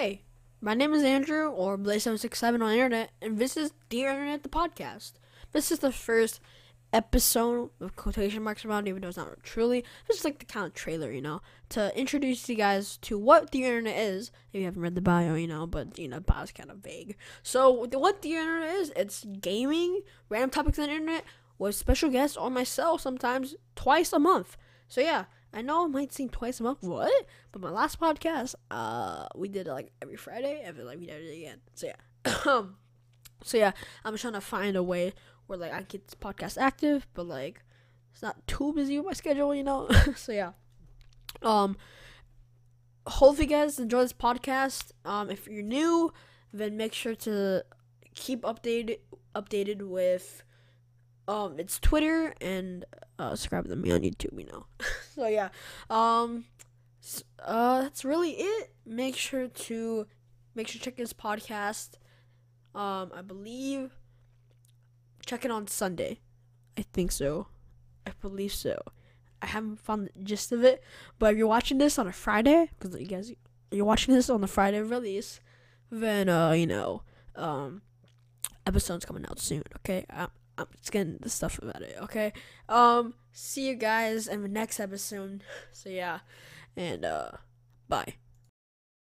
Hey, my name is Andrew or Blaze767 on the internet, and this is Dear Internet, the podcast. This is the first episode with quotation marks around, even though it's not truly. This is like the kind of trailer, you know, to introduce you guys to what the internet is. If you haven't read the bio, you know, but you know, bio's kind of vague. So, what the internet is, it's gaming, random topics on the internet, with special guests or myself sometimes twice a month. So yeah, I know it might seem twice a month. What? But my last podcast, uh, we did it like every Friday. I feel like we did it again. So yeah. Um so yeah, I'm trying to find a way where like I get this podcast active, but like it's not too busy with my schedule, you know. so yeah. Um. Hopefully, you guys enjoy this podcast. Um, if you're new, then make sure to keep updated updated with um it's Twitter and uh subscribe to me on YouTube, you know. so yeah. Um uh that's really it. Make sure to make sure to check this podcast. Um I believe check it on Sunday. I think so. I believe so. I haven't found the gist of it, but if you're watching this on a Friday, because you guys you're watching this on the Friday release, then uh you know um episode's coming out soon. Okay, I'm, I'm just getting the stuff about it. Okay, um see you guys in the next episode. So yeah, and uh bye.